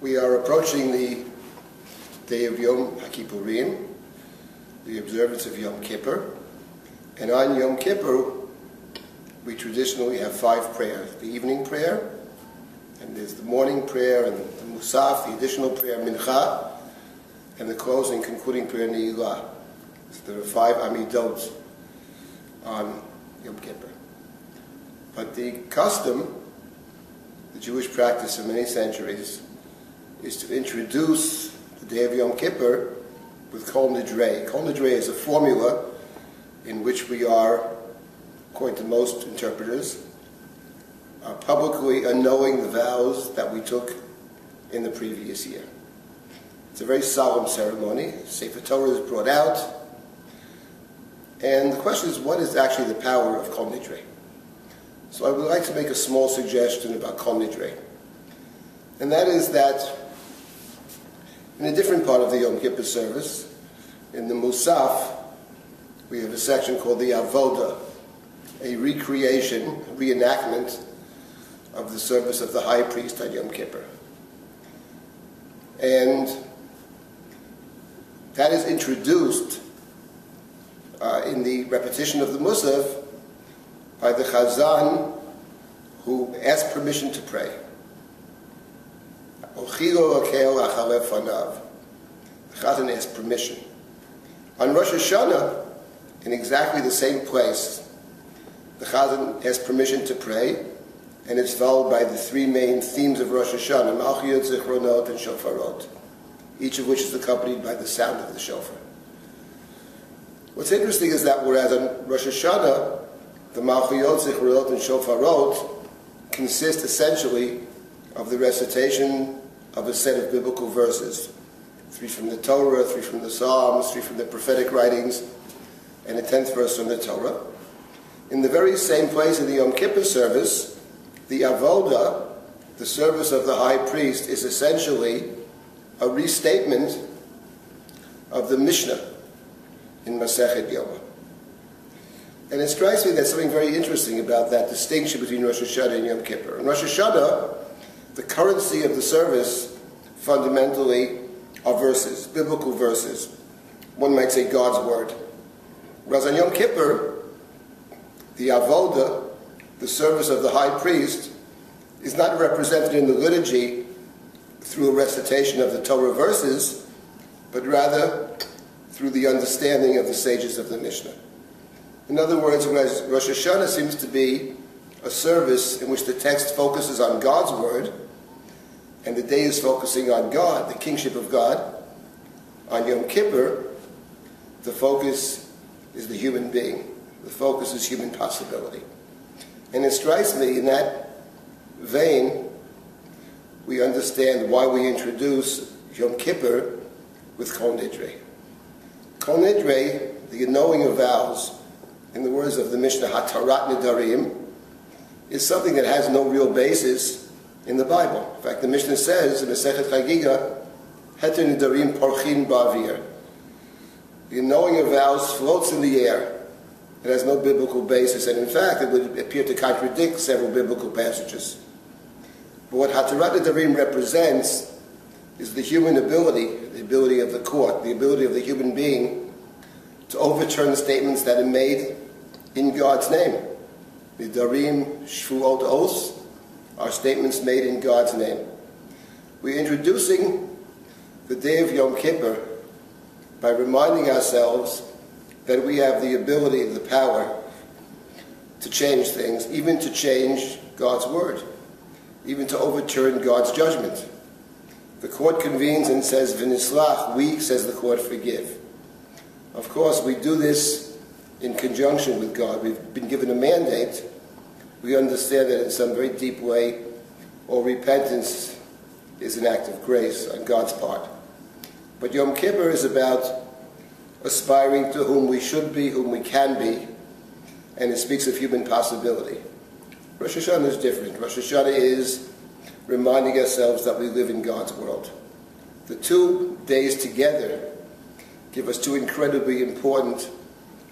We are approaching the day of Yom HaKippurim, the observance of Yom Kippur. And on Yom Kippur, we traditionally have five prayers. The evening prayer, and there's the morning prayer, and the Musaf, the additional prayer, Mincha, and the closing, concluding prayer, Ne'ilah. So there are five Amidot on Yom Kippur. But the custom, the Jewish practice of many centuries, is to introduce the day of Yom Kippur with Kol Nidre. Kol Nidre is a formula in which we are, according to most interpreters, are publicly annulling the vows that we took in the previous year. It's a very solemn ceremony. Sefer Torah is brought out. And the question is, what is actually the power of Kol Nidre? So I would like to make a small suggestion about Kol Nidre. And that is that in a different part of the Yom Kippur service, in the Musaf, we have a section called the Avoda, a recreation, reenactment of the service of the high priest on Yom Kippur. And that is introduced uh, in the repetition of the Musaf by the Chazan who asked permission to pray. The Chazan asked permission. On Rosh Hashanah, in exactly the same place, the Chazan asked permission to pray, and it's followed by the three main themes of Rosh Hashanah, Malchiyot, Zichronot, and Shofarot, each of which is accompanied by the sound of the shofar. What's interesting is that whereas on Rosh Hashanah, the Malchiyot, Zichronot, and Shofarot consist essentially of the recitation of a set of biblical verses. Three from the Torah, three from the Psalms, three from the prophetic writings, and a tenth verse from the Torah. In the very same place in the Yom Kippur service, the Avoda, the service of the high priest, is essentially a restatement of the Mishnah in Masechet Yoma. And it strikes me that something very interesting about that distinction between Rosh Hashanah and Yom Kippur. In Rosh Hashanah, the currency of the service fundamentally are verses, biblical verses. One might say God's word. Whereas on Yom Kippur, the avoda, the service of the high priest, is not represented in the liturgy through a recitation of the Torah verses, but rather through the understanding of the sages of the Mishnah. In other words, whereas Rosh Hashanah seems to be a service in which the text focuses on God's word, and the day is focusing on God, the kingship of God, on Yom Kippur, the focus is the human being. The focus is human possibility. And it strikes me in that vein, we understand why we introduce Yom Kippur with Kol Nidre. Kol Nidre, the annulling of vows, in the words of the Mishnah, Hatarat Nidarim, is something that has no real basis in the Bible. In fact, the Mishnah says in Masechet Chagiga, Heter Nidarim Porchin Ba'avir. The knowing of vows floats in the air. It has no biblical basis, and in fact, it would appear to contradict several biblical passages. But what Hatarat Nidarim represents is the human ability, the ability of the court, the ability of the human being to overturn statements that are made in God's name. Nedarim Shvuot Os are statements made in God's name. We're introducing the day of Yom Kippur by reminding ourselves that we have the ability, the power to change things, even to change God's word, even to overturn God's judgment. The court convenes and says, Vinislach, we, says the court, forgive. Of course, we do this in conjunction with God. We've been given a mandate. We understand that in some very deep way, all repentance is an act of grace on God's part. But Yom Kippur is about aspiring to whom we should be, whom we can be, and it speaks of human possibility. Rosh Hashanah is different. Rosh Hashanah is reminding ourselves that we live in God's world. The two days together give us two incredibly important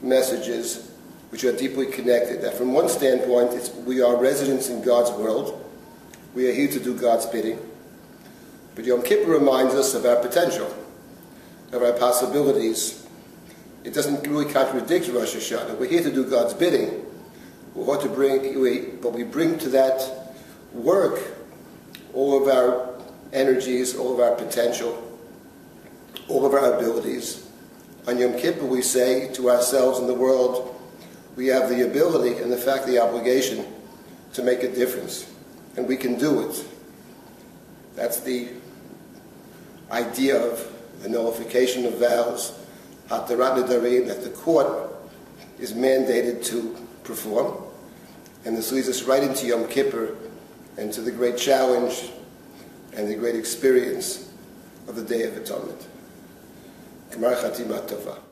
messages which are deeply connected. That from one standpoint, we are residents in God's world. We are here to do God's bidding. But Yom Kippur reminds us of our potential, of our possibilities. It doesn't really contradict Rosh Hashanah. We're here to do God's bidding. We're to bring, we, but we bring to that work all of our energies, all of our potential, all of our abilities. On Yom Kippur, we say to ourselves and the world, we have the ability and the fact, the obligation to make a difference. And we can do it. That's the idea of the nullification of vows, that the court is mandated to perform. And this leads us right into Yom Kippur and to the great challenge and the great experience of the Day of Atonement. Gemar Chatima Tova.